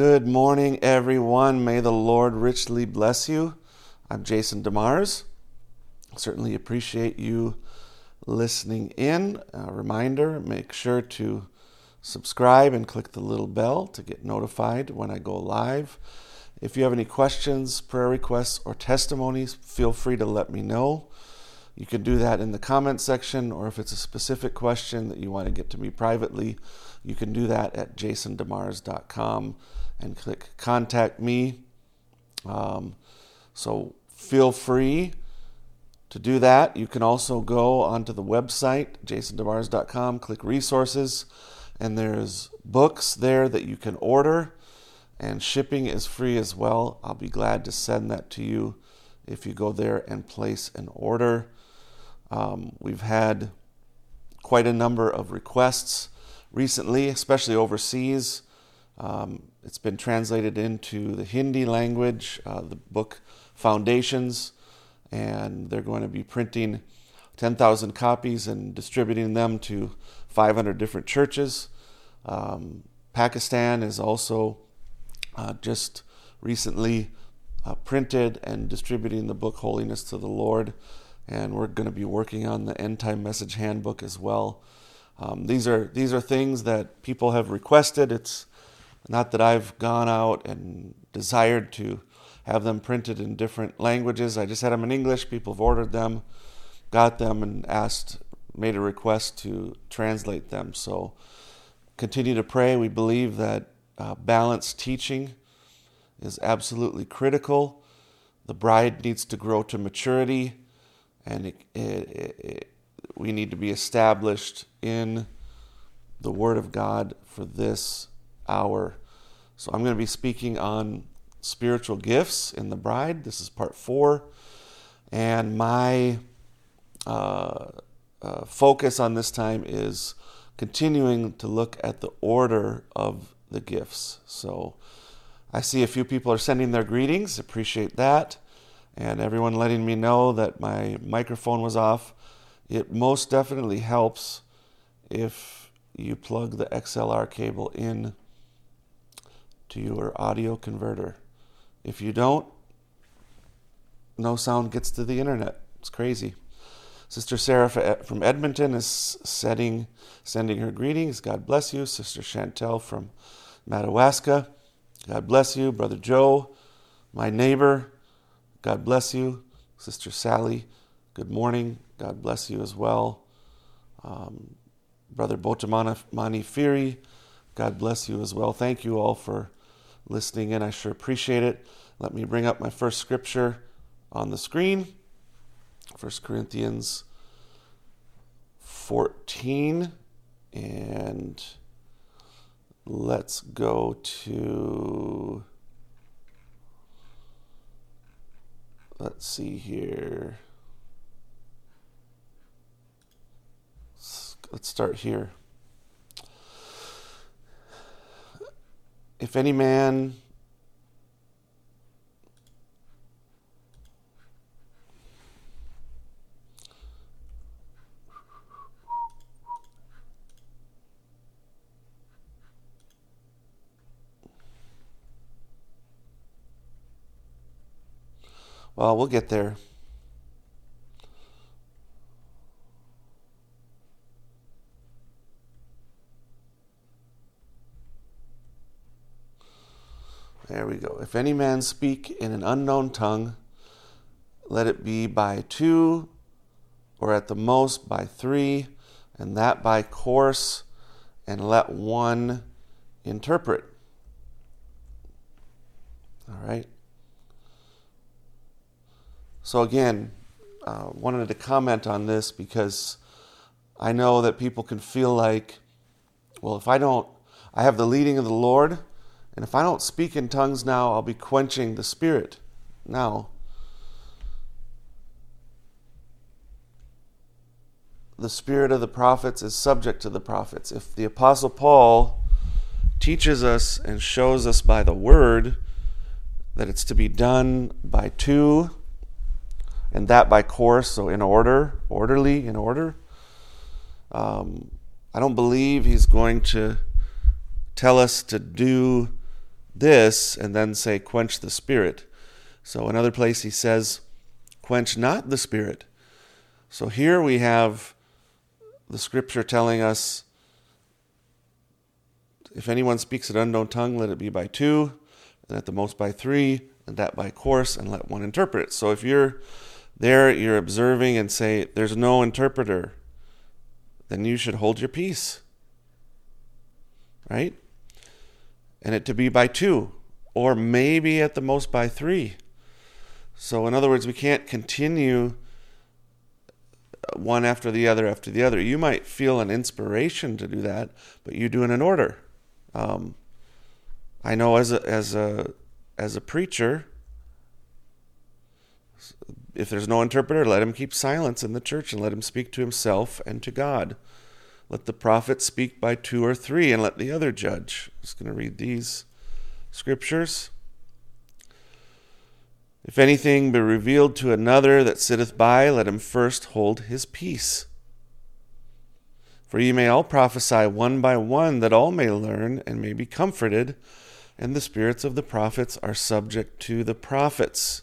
Good morning, everyone. May the Lord richly bless you. I'm Jason DeMars. Certainly appreciate you listening in. A reminder make sure to subscribe and click the little bell to get notified when I go live. If you have any questions, prayer requests, or testimonies, feel free to let me know. You can do that in the comment section, or if it's a specific question that you want to get to me privately, you can do that at jasondemars.com and click contact me. Um, so feel free to do that. You can also go onto the website, jasondemars.com, click resources, and there's books there that you can order, and shipping is free as well. I'll be glad to send that to you if you go there and place an order. Um, we've had quite a number of requests recently, especially overseas. Um, it's been translated into the Hindi language, uh, the book Foundations, and they're going to be printing 10,000 copies and distributing them to 500 different churches. Um, Pakistan is also uh, just recently uh, printed and distributing the book Holiness to the Lord and we're going to be working on the end time message handbook as well. Um, these are these are things that people have requested. It's not that I've gone out and desired to have them printed in different languages. I just had them in English. People have ordered them, got them, and asked, made a request to translate them. So continue to pray. We believe that uh, balanced teaching is absolutely critical. The bride needs to grow to maturity and it, it, it, we need to be established in the Word of God for this hour. So I'm going to be speaking on spiritual gifts in the bride. This is part four, and my uh, uh, focus on this time is continuing to look at the order of the gifts. So I see a few people are sending their greetings. Appreciate that and everyone letting me know that my microphone was off. It most definitely helps if you plug the XLR cable in to your audio converter. If you don't, no sound gets to the internet. It's crazy. Sister Sarah from Edmonton is setting, sending her greetings. God bless you. Sister Chantel from Madawaska. God bless you. Brother Joe, my neighbor, God bless you. Sister Sally, good morning. God bless you as well. Um, Brother Botamani Firi, God bless you as well. Thank you all for listening in. I sure appreciate it. Let me bring up my first scripture on the screen 1 Corinthians 14. And let's go to let's see here. Let's start here. If any man Well, we'll get there. There we go. If any man speak in an unknown tongue, let it be by two, or at the most by three, and that by course, and let one interpret. All right. So, again, uh, wanted to comment on this because I know that people can feel like, well, if I don't, I have the leading of the Lord, and if I don't speak in tongues now, I'll be quenching the Spirit now. The spirit of the prophets is subject to the prophets. If the Apostle Paul teaches us and shows us by the word that it's to be done by two and that by course, so in order, orderly, in order. Um, I don't believe he's going to tell us to do this and then say, quench the spirit. So, another place he says, quench not the spirit. So, here we have the scripture telling us if anyone speaks an unknown tongue, let it be by two, and at the most by three, and that by course, and let one interpret. So, if you're there, you're observing and say, There's no interpreter, then you should hold your peace. Right? And it to be by two, or maybe at the most by three. So, in other words, we can't continue one after the other after the other. You might feel an inspiration to do that, but you do it in order. Um, I know as a as a as a preacher, if there's no interpreter, let him keep silence in the church and let him speak to himself and to God. Let the prophet speak by two or three, and let the other judge. I'm just going to read these scriptures. If anything be revealed to another that sitteth by, let him first hold his peace. For ye may all prophesy one by one, that all may learn and may be comforted, and the spirits of the prophets are subject to the prophets.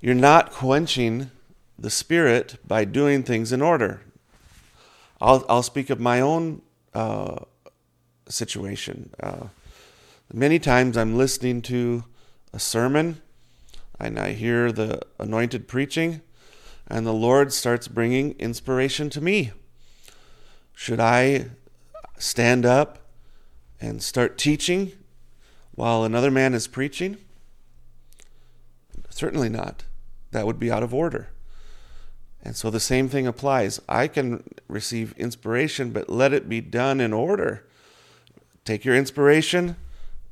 You're not quenching the spirit by doing things in order. I'll, I'll speak of my own uh, situation. Uh, many times I'm listening to a sermon and I hear the anointed preaching, and the Lord starts bringing inspiration to me. Should I stand up and start teaching while another man is preaching? Certainly not. That would be out of order. And so the same thing applies. I can receive inspiration, but let it be done in order. Take your inspiration,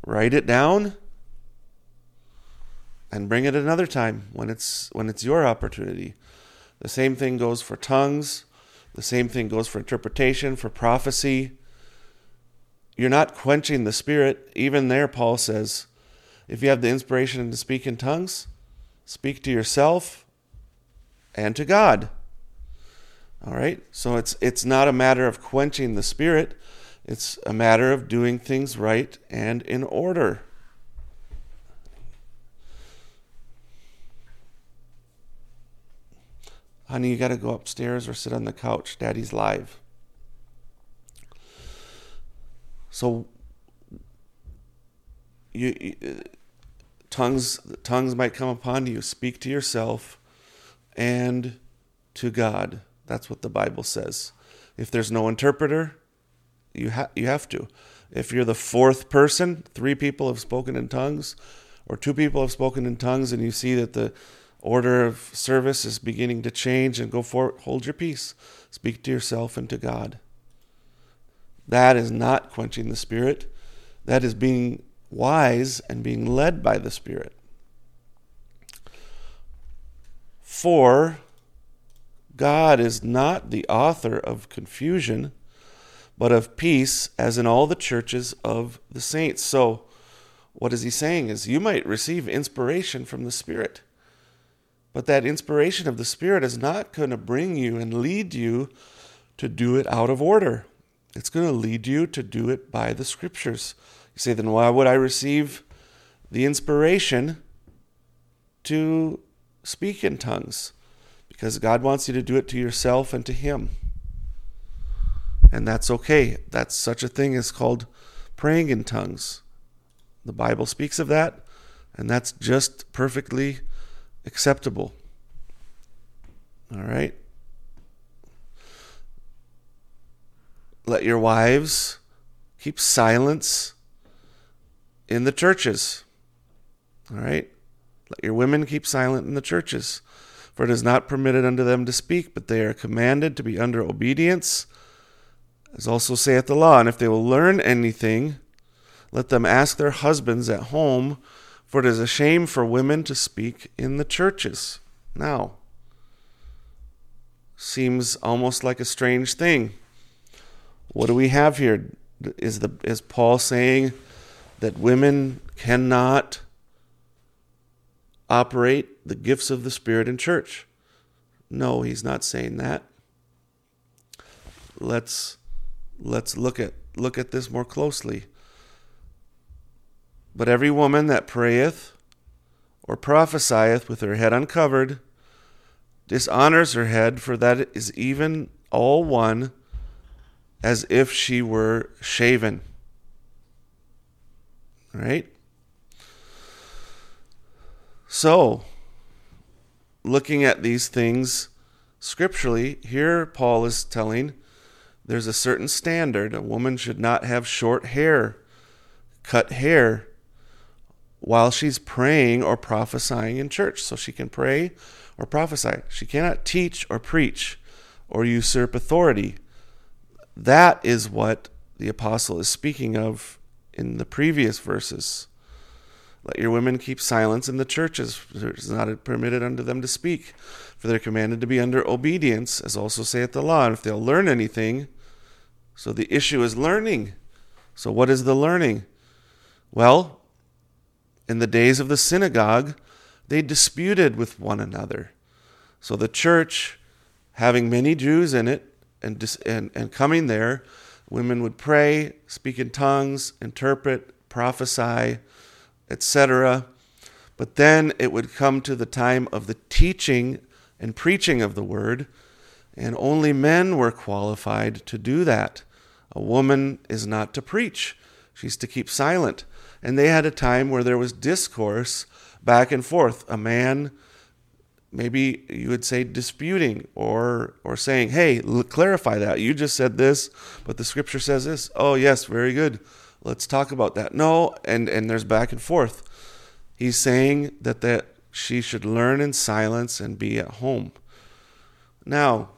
write it down, and bring it another time when it's when it's your opportunity. The same thing goes for tongues. The same thing goes for interpretation, for prophecy. You're not quenching the spirit. Even there, Paul says, if you have the inspiration to speak in tongues, speak to yourself and to God. All right? So it's it's not a matter of quenching the spirit. It's a matter of doing things right and in order. Honey, you got to go upstairs or sit on the couch. Daddy's live. So you, you tongues tongues might come upon you. Speak to yourself and to God. That's what the Bible says. If there's no interpreter, you ha- you have to. If you're the fourth person, three people have spoken in tongues, or two people have spoken in tongues, and you see that the order of service is beginning to change and go forward, hold your peace. Speak to yourself and to God. That is not quenching the Spirit. That is being wise and being led by the Spirit. For God is not the author of confusion, but of peace, as in all the churches of the saints. So, what is he saying is you might receive inspiration from the Spirit, but that inspiration of the Spirit is not going to bring you and lead you to do it out of order. It's going to lead you to do it by the Scriptures. You say, then why would I receive the inspiration to speak in tongues? Because God wants you to do it to yourself and to Him. And that's okay. That's such a thing as called praying in tongues. The Bible speaks of that, and that's just perfectly acceptable. All right? Let your wives keep silence in the churches. All right? Let your women keep silent in the churches. For it is not permitted unto them to speak, but they are commanded to be under obedience, as also saith the law. And if they will learn anything, let them ask their husbands at home, for it is a shame for women to speak in the churches. Now, seems almost like a strange thing. What do we have here? Is the is Paul saying that women cannot operate the gifts of the Spirit in church. No, he's not saying that. Let's let's look at look at this more closely. But every woman that prayeth or prophesieth with her head uncovered dishonors her head, for that is even all one as if she were shaven. Right? So, looking at these things scripturally, here Paul is telling there's a certain standard. A woman should not have short hair, cut hair, while she's praying or prophesying in church. So she can pray or prophesy. She cannot teach or preach or usurp authority. That is what the apostle is speaking of in the previous verses. Let your women keep silence in the churches, it is not permitted unto them to speak, for they're commanded to be under obedience, as also saith the law. And if they'll learn anything, so the issue is learning. So, what is the learning? Well, in the days of the synagogue, they disputed with one another. So, the church, having many Jews in it and, and, and coming there, women would pray, speak in tongues, interpret, prophesy, etc. But then it would come to the time of the teaching and preaching of the word, and only men were qualified to do that. A woman is not to preach, she's to keep silent. And they had a time where there was discourse back and forth. A man, maybe you would say disputing or or saying, "Hey, clarify that. You just said this, but the scripture says this." Oh, yes, very good. Let's talk about that. No, and and there's back and forth. He's saying that that she should learn in silence and be at home. Now,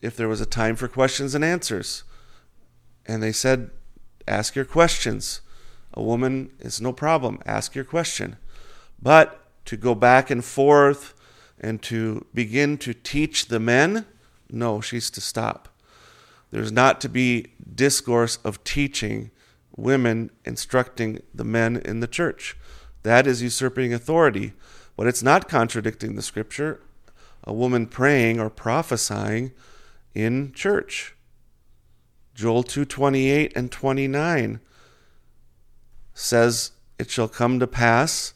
if there was a time for questions and answers, and they said, Ask your questions. A woman is no problem. Ask your question. But to go back and forth and to begin to teach the men, no, she's to stop. There's not to be discourse of teaching women instructing the men in the church. That is usurping authority. But it's not contradicting the scripture. A woman praying or prophesying in church. Joel 2:28 and 29 says, "It shall come to pass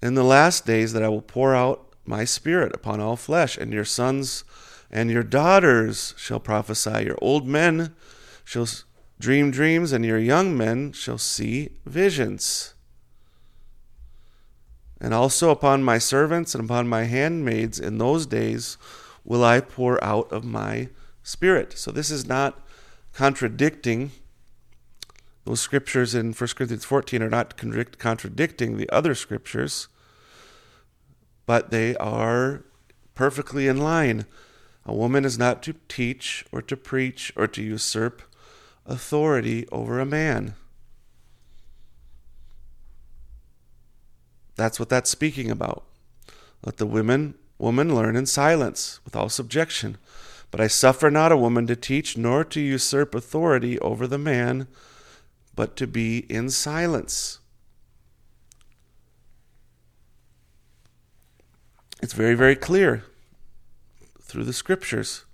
in the last days that I will pour out my spirit upon all flesh, and your sons and your daughters shall prophesy, your old men shall dream dreams, and your young men shall see visions." And also upon my servants and upon my handmaids in those days will I pour out of my spirit. So this is not contradicting those scriptures in 1 Corinthians 14 are not contradicting the other scriptures, but they are perfectly in line. A woman is not to teach or to preach or to usurp authority over a man. That's what that's speaking about. Let the women woman learn in silence with all subjection. But I suffer not a woman to teach, nor to usurp authority over the man, but to be in silence. It's very, very clear through the scriptures.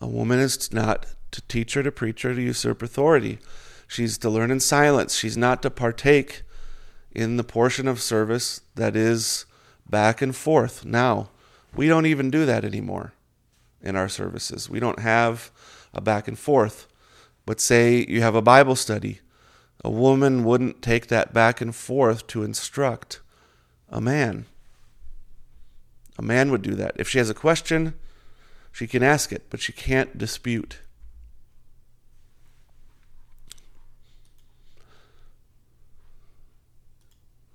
A woman is not to teach or to preach or to usurp authority. She's to learn in silence. She's not to partake in the portion of service that is back and forth. Now, we don't even do that anymore in our services. We don't have a back and forth. But say you have a Bible study, a woman wouldn't take that back and forth to instruct a man. A man would do that. If she has a question, she can ask it, but she can't dispute.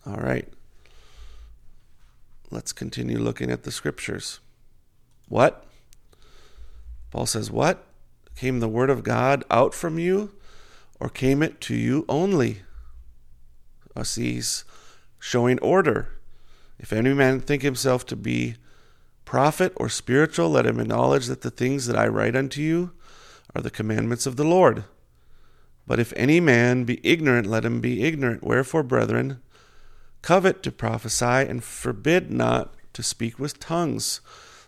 All right. Let's continue looking at the scriptures. What? Paul says, What? Came the word of God out from you, or came it to you only? Us he's showing order. If any man think himself to be prophet or spiritual, let him acknowledge that the things that I write unto you are the commandments of the Lord. But if any man be ignorant, let him be ignorant. Wherefore, brethren, covet to prophesy, and forbid not to speak with tongues.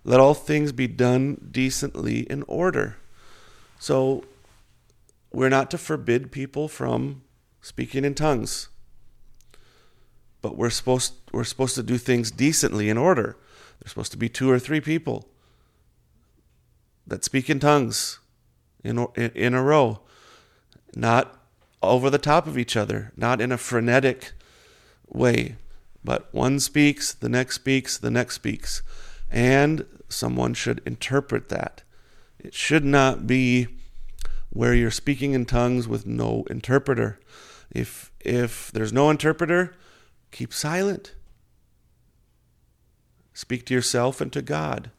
Let all things be done decently in order. So we're not to forbid people from speaking in tongues. But we're supposed we're supposed to do things decently in order. There's supposed to be two or three people that speak in tongues in in a row, not over the top of each other, not in a frenetic way, but one speaks, the next speaks, the next speaks, and someone should interpret that. It should not be where you're speaking in tongues with no interpreter. If if there's no interpreter, keep silent. Speak to yourself and to God.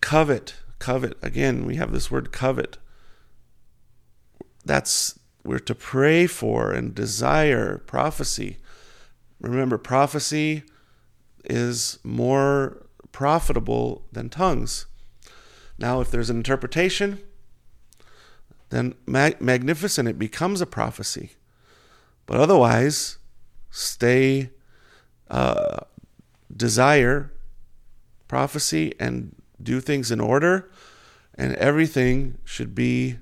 Covet, covet. Again, we have this word covet. That's we're to pray for and desire prophecy. Remember, prophecy is more profitable than tongues. Now, if there's an interpretation, then mag- magnificent, it becomes a prophecy. But otherwise, stay, uh, desire prophecy and do things in order, and everything should be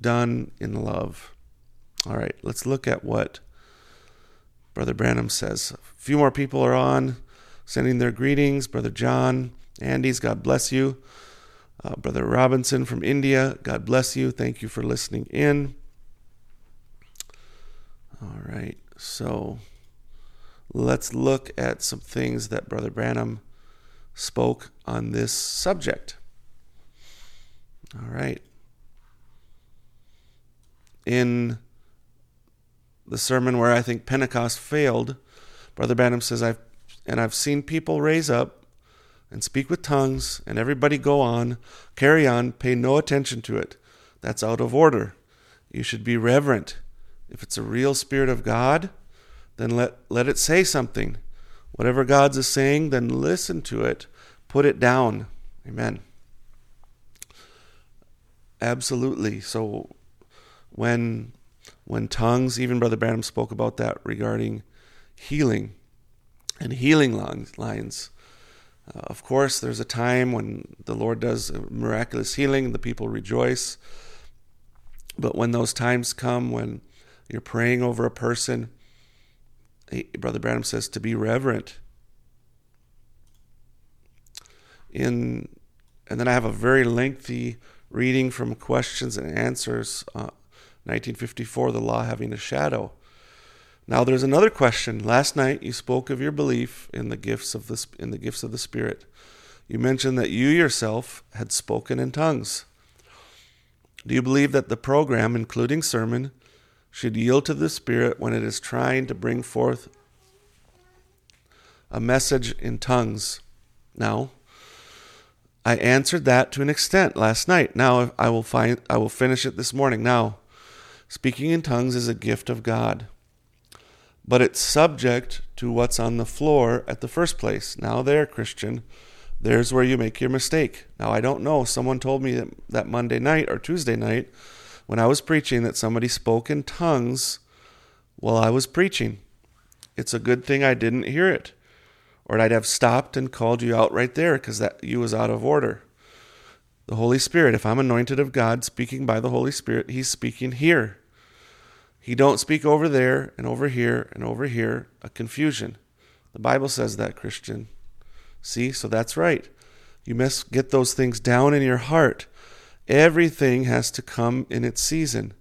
done in love. All right, let's look at what Brother Branham says. A few more people are on, sending their greetings. Brother John, Andy's, God bless you. Uh, Brother Robinson from India, God bless you. Thank you for listening in. All right, so let's look at some things that Brother Branham spoke on this subject. All right. In the sermon where I think Pentecost failed, Brother Branham says, I've and I've seen people raise up and speak with tongues, and everybody go on, carry on, pay no attention to it. That's out of order. You should be reverent. If it's a real Spirit of God, then let, let it say something. Whatever God's is saying, then listen to it, put it down. Amen. Absolutely. So when when tongues, even Brother Branham spoke about that regarding healing and healing lines. Uh, of course, there's a time when the Lord does miraculous healing, the people rejoice. But when those times come when you're praying over a person, Brother Branham says to be reverent. In and then I have a very lengthy reading from questions and answers, uh, 1954, the law having a shadow. Now there's another question. Last night you spoke of your belief in the gifts of the in the gifts of the Spirit. You mentioned that you yourself had spoken in tongues. Do you believe that the program, including sermon, should yield to the Spirit when it is trying to bring forth a message in tongues? Now, I answered that to an extent last night. Now I will find I will finish it this morning. Now, speaking in tongues is a gift of God but it's subject to what's on the floor at the first place. Now, there, Christian, there's where you make your mistake. Now, I don't know. Someone told me that, that Monday night or Tuesday night when I was preaching that somebody spoke in tongues while I was preaching. It's a good thing I didn't hear it, or I'd have stopped and called you out right there because that you was out of order. The Holy Spirit, if I'm anointed of God, speaking by the Holy Spirit, He's speaking here. He don't speak over there and over here and over here, a confusion. The Bible says that, Christian. See, so that's right. You must get those things down in your heart. Everything has to come in its season.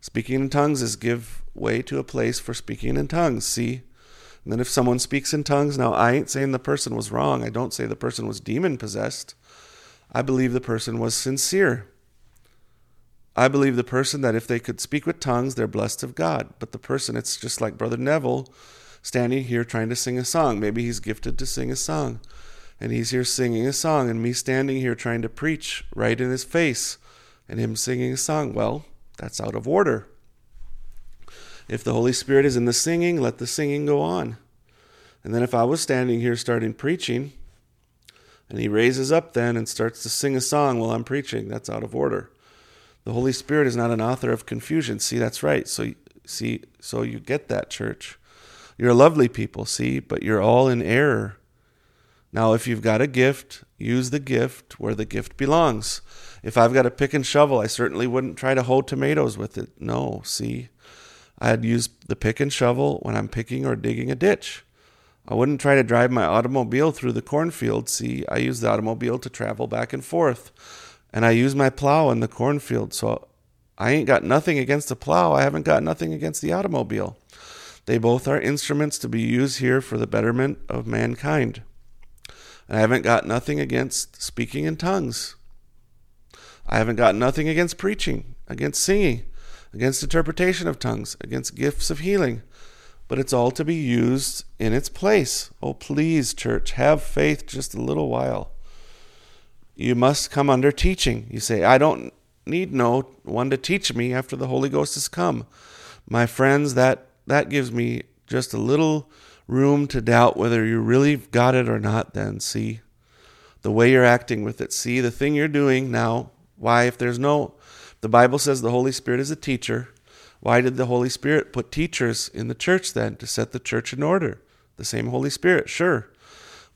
Speaking in tongues is give way to a place for speaking in tongues. See? And then if someone speaks in tongues, now I ain't saying the person was wrong. I don't say the person was demon possessed. I believe the person was sincere. I believe the person that if they could speak with tongues, they're blessed of God. But the person, it's just like Brother Neville standing here trying to sing a song. Maybe he's gifted to sing a song. And he's here singing a song, and me standing here trying to preach right in his face, and him singing a song. Well, that's out of order. If the Holy Spirit is in the singing, let the singing go on. And then if I was standing here starting preaching, and he raises up then and starts to sing a song while I'm preaching, that's out of order. The Holy Spirit is not an author of confusion. See, that's right. So See, so you get that, church. You're lovely people, see, but you're all in error. Now, if you've got a gift, use the gift where the gift belongs. If I've got a pick and shovel, I certainly wouldn't try to hoe tomatoes with it. No, see, I'd use the pick and shovel when I'm picking or digging a ditch. I wouldn't try to drive my automobile through the cornfield. See, I use the automobile to travel back and forth. And I use my plow in the cornfield. So I ain't got nothing against the plow. I haven't got nothing against the automobile. They both are instruments to be used here for the betterment of mankind. And I haven't got nothing against speaking in tongues. I haven't got nothing against preaching, against singing, against interpretation of tongues, against gifts of healing but it's all to be used in its place. Oh, please, church, have faith just a little while. You must come under teaching. You say, I don't need no one to teach me after the Holy Ghost has come. My friends, that, that gives me just a little room to doubt whether you really got it or not, then. See the way you're acting with it. See the thing you're doing now. Why, if there's no, the Bible says the Holy Spirit is a teacher. Why did the Holy Spirit put teachers in the church then to set the church in order? The same Holy Spirit, sure.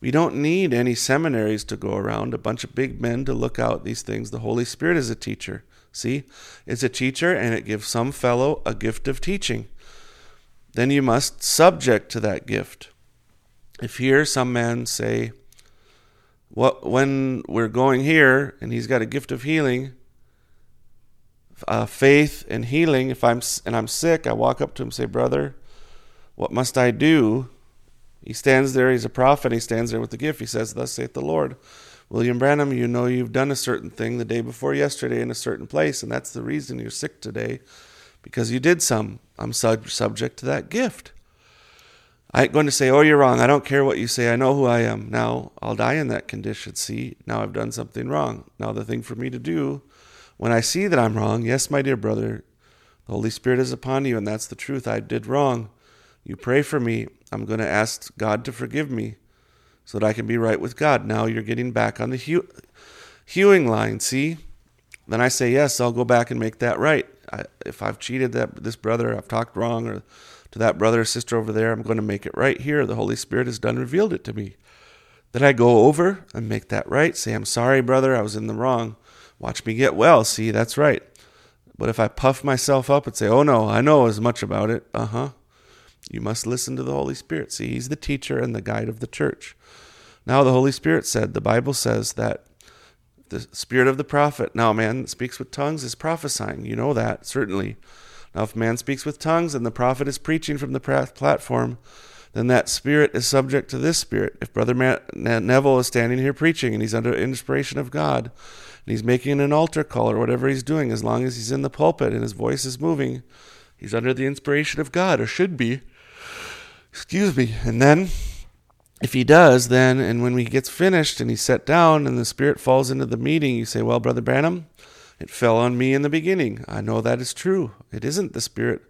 We don't need any seminaries to go around, a bunch of big men to look out these things. The Holy Spirit is a teacher. See? It's a teacher and it gives some fellow a gift of teaching. Then you must subject to that gift. If here some man say, what when we're going here and he's got a gift of healing, uh, faith and healing. If I'm and I'm sick, I walk up to him and say, "Brother, what must I do?" He stands there. He's a prophet. He stands there with the gift. He says, "Thus saith the Lord." William Branham, you know you've done a certain thing the day before yesterday in a certain place, and that's the reason you're sick today, because you did some. I'm sub- subject to that gift. I ain't going to say, "Oh, you're wrong." I don't care what you say. I know who I am. Now I'll die in that condition. See, now I've done something wrong. Now the thing for me to do when I see that I'm wrong, yes, my dear brother, the Holy Spirit is upon you, and that's the truth. I did wrong. You pray for me. I'm going to ask God to forgive me so that I can be right with God. Now you're getting back on the hew- hewing line, see? Then I say, yes, I'll go back and make that right. I, if I've cheated that this brother, I've talked wrong, or to that brother or sister over there, I'm going to make it right here. The Holy Spirit has done revealed it to me. Then I go over and make that right. Say, I'm sorry, brother, I was in the wrong. Watch me get well. See, that's right. But if I puff myself up and say, oh no, I know as much about it, uh huh, you must listen to the Holy Spirit. See, He's the teacher and the guide of the church. Now, the Holy Spirit said, the Bible says that the spirit of the prophet, now, man that speaks with tongues is prophesying. You know that, certainly. Now, if man speaks with tongues and the prophet is preaching from the platform, then that spirit is subject to this spirit. If Brother Neville is standing here preaching and he's under inspiration of God, and he's making an altar call or whatever he's doing, as long as he's in the pulpit and his voice is moving, he's under the inspiration of God, or should be. Excuse me. And then, if he does, then, and when he gets finished and he's set down and the Spirit falls into the meeting, you say, Well, Brother Branham, it fell on me in the beginning. I know that is true. It isn't the Spirit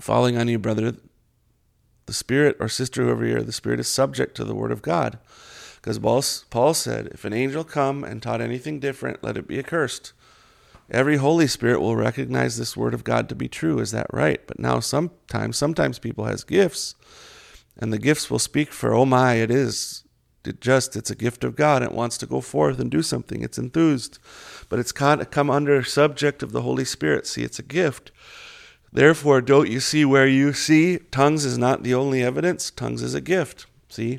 falling on you, brother. The Spirit or sister over here, the Spirit is subject to the Word of God. Because Paul said, If an angel come and taught anything different, let it be accursed. Every Holy Spirit will recognize this word of God to be true. Is that right? But now sometimes, sometimes people has gifts, and the gifts will speak for, oh my, it is. It just, it's a gift of God. It wants to go forth and do something. It's enthused. But it's come under subject of the Holy Spirit. See, it's a gift. Therefore, don't you see where you see tongues is not the only evidence? Tongues is a gift. See?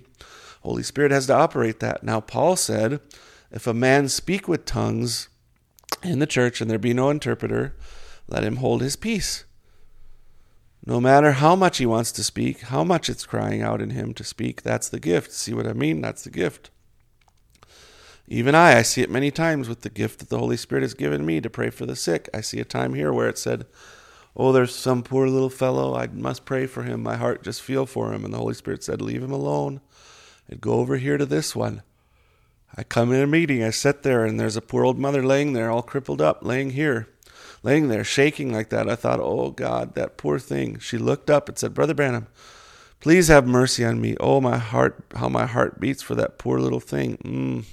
Holy Spirit has to operate that. Now, Paul said, if a man speak with tongues in the church and there be no interpreter, let him hold his peace. No matter how much he wants to speak, how much it's crying out in him to speak, that's the gift. See what I mean? That's the gift. Even I, I see it many times with the gift that the Holy Spirit has given me to pray for the sick. I see a time here where it said, Oh, there's some poor little fellow. I must pray for him. My heart just feel for him. And the Holy Spirit said, Leave him alone. I'd go over here to this one. I come in a meeting, I sit there, and there's a poor old mother laying there, all crippled up, laying here, laying there, shaking like that. I thought, oh God, that poor thing. She looked up and said, Brother Branham, please have mercy on me. Oh, my heart, how my heart beats for that poor little thing. Mm.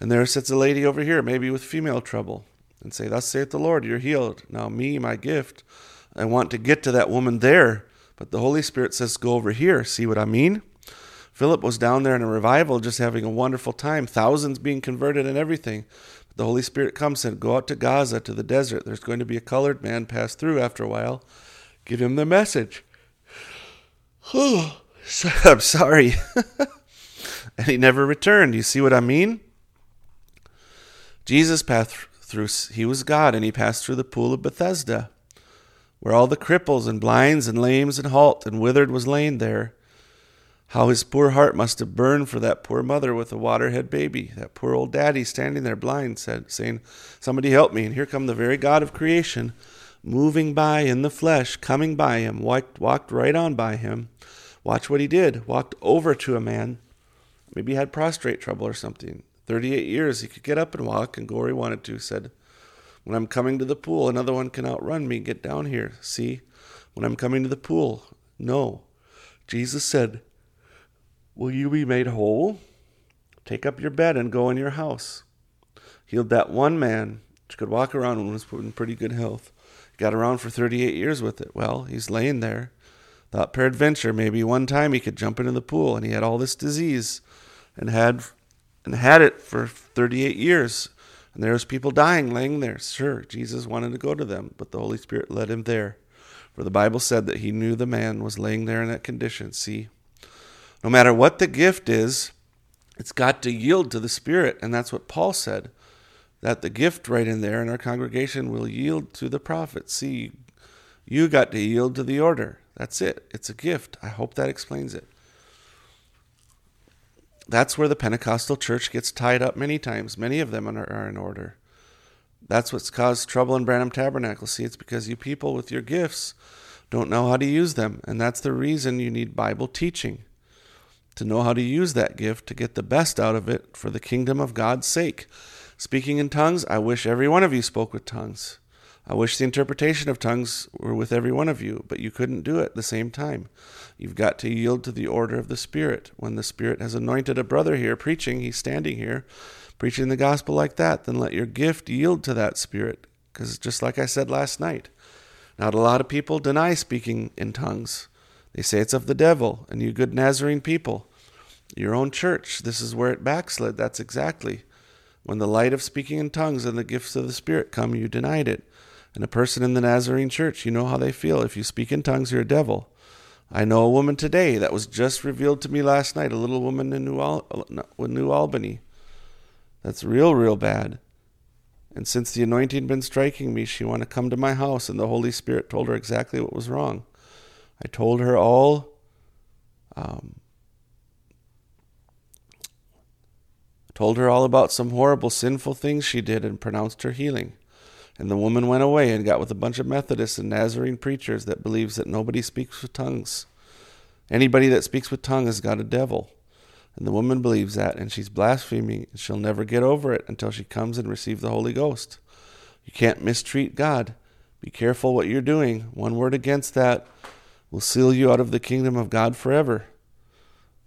And there sits a lady over here, maybe with female trouble. and say, Thus saith the Lord, you're healed. Now, me, my gift, I want to get to that woman there, but the Holy Spirit says, Go over here. See what I mean? Philip was down there in a revival, just having a wonderful time, thousands being converted and everything. The Holy Spirit comes and go out to Gaza, to the desert. There's going to be a colored man pass through after a while. Give him the message. Oh, I'm sorry. and he never returned. You see what I mean? Jesus passed through, he was God, and he passed through the pool of Bethesda, where all the cripples and blinds and lames and halt and withered was laid there. How his poor heart must have burned for that poor mother with a waterhead baby, that poor old daddy standing there blind, said, saying, Somebody help me. And here come the very God of creation, moving by in the flesh, coming by him, walked, walked right on by him. Watch what he did. Walked over to a man. Maybe he had prostrate trouble or something. 38 years he could get up and walk and go where he wanted to. Said, When I'm coming to the pool, another one can outrun me. And get down here. See? When I'm coming to the pool. No. Jesus said, Will you be made whole? Take up your bed and go in your house. Healed that one man which could walk around and was in pretty good health. Got around for 38 years with it. Well, he's laying there. Thought peradventure maybe one time he could jump into the pool, and he had all this disease, and had and had it for 38 years. And there was people dying laying there. Sure, Jesus wanted to go to them, but the Holy Spirit led him there. For the Bible said that he knew the man was laying there in that condition. See, no matter what the gift is, it's got to yield to the Spirit. And that's what Paul said that the gift right in there in our congregation will yield to the prophet. See, you got to yield to the order. That's it. It's a gift. I hope that explains it. That's where the Pentecostal church gets tied up many times. Many of them are, in order. That's what's caused trouble in Branham Tabernacle. See, it's because you people with your gifts don't know how to use them. And that's the reason you need Bible teaching to know how to use that gift to get the best out of it for the kingdom of God's sake. Speaking in tongues, I wish every one of you spoke with tongues. I wish the interpretation of tongues were with every one of you, but you couldn't do it at the same time. You've got to yield to the order of the Spirit. When the Spirit has anointed a brother here preaching, he's standing here preaching the gospel like that, then let your gift yield to that Spirit. Because just like I said last night, not a lot of people deny speaking in tongues. They say it's of the devil, and you good Nazarene people, your own church, this is where it backslid. That's exactly. When the light of speaking in tongues and the gifts of the Spirit come, you denied it. And a person in the Nazarene church, you know how they feel. If you speak in tongues, you're a devil. I know a woman today that was just revealed to me last night, a little woman in New, Al- New Albany. That's real, real bad. And since the anointing been striking me, she wanted to come to my house, and the Holy Spirit told her exactly what was wrong. I told her all. Um, told her all about some horrible sinful things she did and pronounced her healing. And the woman went away and got with a bunch of Methodists and Nazarene preachers that believes that nobody speaks with tongues. Anybody that speaks with tongues has got a devil. And the woman believes that, and she's blaspheming, and she'll never get over it until she comes and receives the Holy Ghost. You can't mistreat God. Be careful what you're doing. One word against that will seal you out of the kingdom of God forever.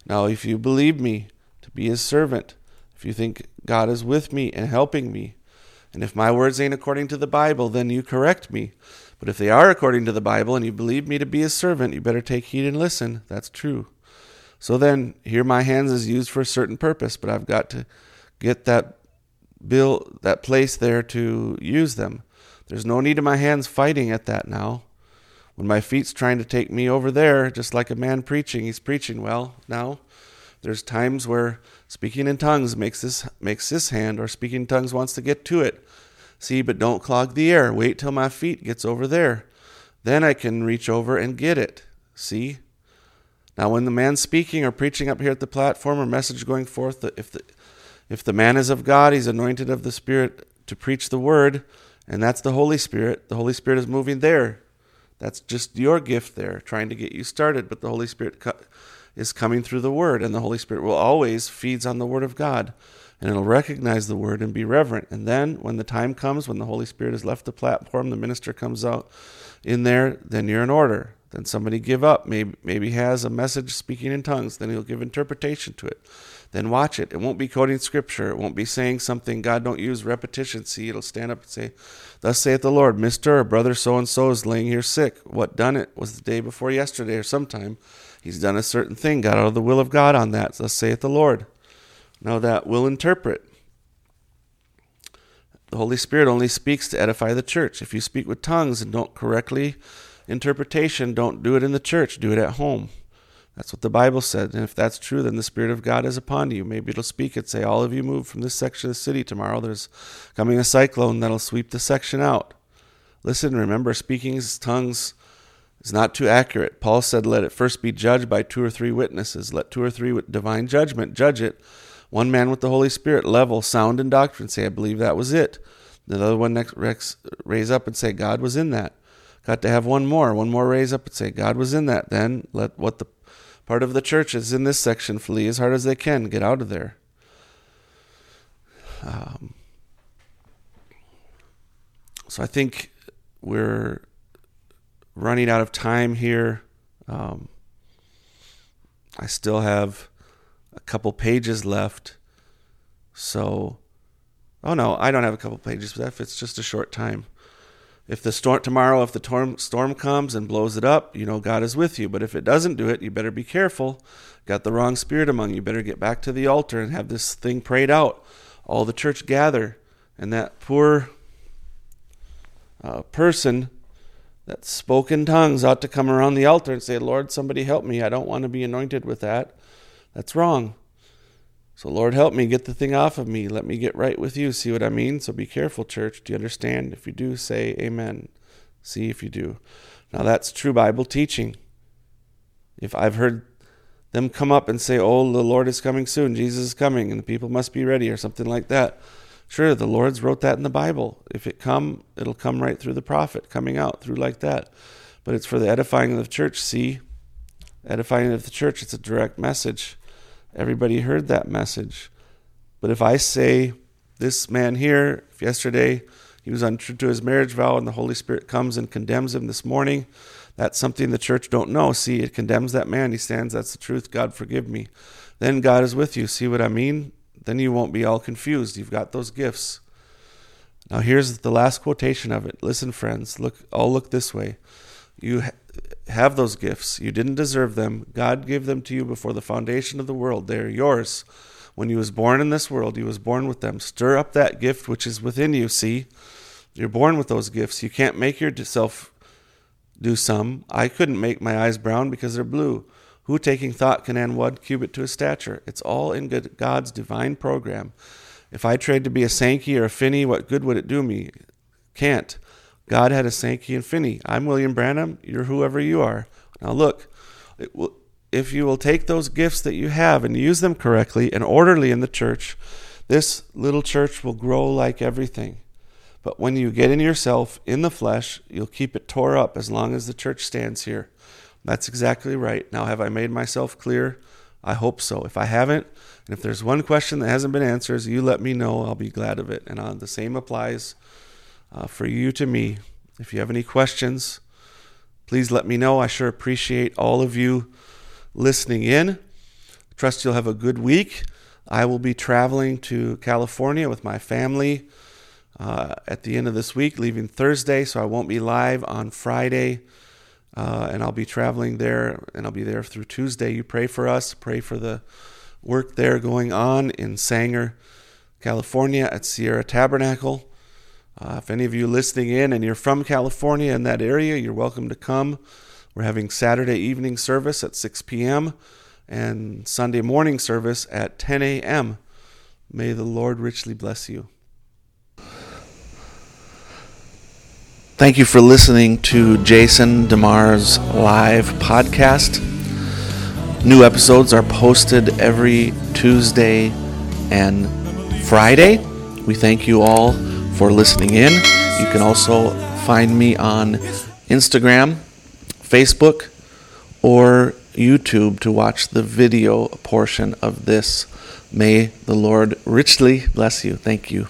Now, if you believe me to be his servant, if you think God is with me and helping me, and if my words ain't according to the Bible, then you correct me. But if they are according to the Bible and you believe me to be his servant, you better take heed and listen. That's true. So then, here my hands is used for a certain purpose, but I've got to get that bill, that place there to use them. There's no need of my hands fighting at that now. When my feet's trying to take me over there, just like a man preaching, he's preaching well now. There's times where speaking in tongues makes this makes this hand, or speaking in tongues wants to get to it. See, but don't clog the air. Wait till my feet gets over there. Then I can reach over and get it. See? Now when the man's speaking or preaching up here at the platform or message going forth, if the if the man is of God, he's anointed of the Spirit to preach the word, and that's the Holy Spirit. The Holy Spirit is moving there. That's just your gift there, trying to get you started. But the Holy Spirit is coming through the Word, and the Holy Spirit will always feeds on the Word of God. and it'll recognize the word and be reverent. And then when the time comes, when the Holy Spirit has left the platform, the minister comes out in there, then you're in order. Then somebody give up, maybe maybe has a message speaking in tongues, then he'll give interpretation to it. Then watch it. It won't be quoting scripture. It won't be saying something God don't use repetition. See, it'll stand up and say, Thus saith the Lord, Mr. or brother so and so is laying here sick. What done it was the day before yesterday or sometime. He's done a certain thing, got out of the will of God on that. Thus saith the Lord. Now that will interpret. The Holy Spirit only speaks to edify the church. If you speak with tongues and don't correctly interpretation, don't do it in the church, do it at home. That's what the Bible said. And if that's true, then the Spirit of God is upon you. Maybe it'll speak and say, All of you move from this section of the city tomorrow. There's coming a cyclone that'll sweep the section out. Listen, remember, speaking in tongues is not too accurate. Paul said, Let it first be judged by two or three witnesses. Let two or three with divine judgment judge it. One man with the Holy Spirit, level, sound, and doctrine, say, I believe that was it. The other one next raise up and say, God was in that. Got to have one more. One more raise up and say, God was in that. Then let what the part of the church is in this section flee as hard as they can. Get out of there. Um, so I think we're running out of time here. Um, I still have a couple pages left. So, oh no, I don't have a couple pages, if it's just a short time. If the storm tomorrow, if the storm, storm comes and blows it up, you know God is with you. But if it doesn't do it, you better be careful. Got the wrong spirit among you. Better get back to the altar and have this thing prayed out. All the church gather, and that poor uh, person that spoke in tongues ought to come around the altar and say, Lord, somebody help me. I don't want to be anointed with that. That's wrong. So, Lord, help me get the thing off of me. Let me get right with you. See what I mean? So, be careful, church. Do you understand? If you do, say amen. See if you do. Now, that's true Bible teaching. If I've heard them come up and say, Oh, the Lord is coming soon, Jesus is coming, and the people must be ready, or something like that. Sure, the Lord's wrote that in the Bible. If it come, it'll come right through the prophet, coming out through like that. But it's for the edifying of the church. See, edifying of the church. It's a direct message. Everybody heard that message. But if I say, this man here, if yesterday he was untrue to his marriage vow and the Holy Spirit comes and condemns him this morning, that's something the church don't know. See, it condemns that man. He stands, that's the truth. God forgive me. Then God is with you. See what I mean? Then you won't be all confused. You've got those gifts. Now here's the last quotation of it. Listen, friends, look all look this way. You have those gifts. You didn't deserve them. God gave them to you before the foundation of the world. They're yours. When you was born in this world, you was born with them. Stir up that gift which is within you, see? You're born with those gifts. You can't make yourself do some. I couldn't make my eyes brown because they're blue. Who taking thought can add one cubit to his stature? It's all in God's divine program. If I tried to be a Sankey or a Finney, what good would it do me? Can't. God had a Sankey and Finney. I'm William Branham. You're whoever you are. Now look, will, if you will take those gifts that you have and use them correctly and orderly in the church, this little church will grow like everything. But when you get in yourself in the flesh, you'll keep it tore up as long as the church stands here. That's exactly right. Now, have I made myself clear? I hope so. If I haven't, and if there's one question that hasn't been answered, you let me know. I'll be glad of it. And uh, the same applies uh, for you to me. If you have any questions, please let me know. I sure appreciate all of you listening in. Trust you'll have a good week. I will be traveling to California with my family uh, at the end of this week, leaving Thursday, so I won't be live on Friday. Uh, and I'll be traveling there, and I'll be there through Tuesday. You pray for us, pray for the work there going on in Sanger, California at Sierra Tabernacle. Uh, if any of you listening in and you're from California in that area, you're welcome to come. We're having Saturday evening service at 6 p.m. and Sunday morning service at 10 a.m. May the Lord richly bless you. Thank you for listening to Jason DeMar's live podcast. New episodes are posted every Tuesday and Friday. We thank you all for listening in. You can also find me on Instagram, Facebook, or YouTube to watch the video portion of this. May the Lord richly bless you. Thank you.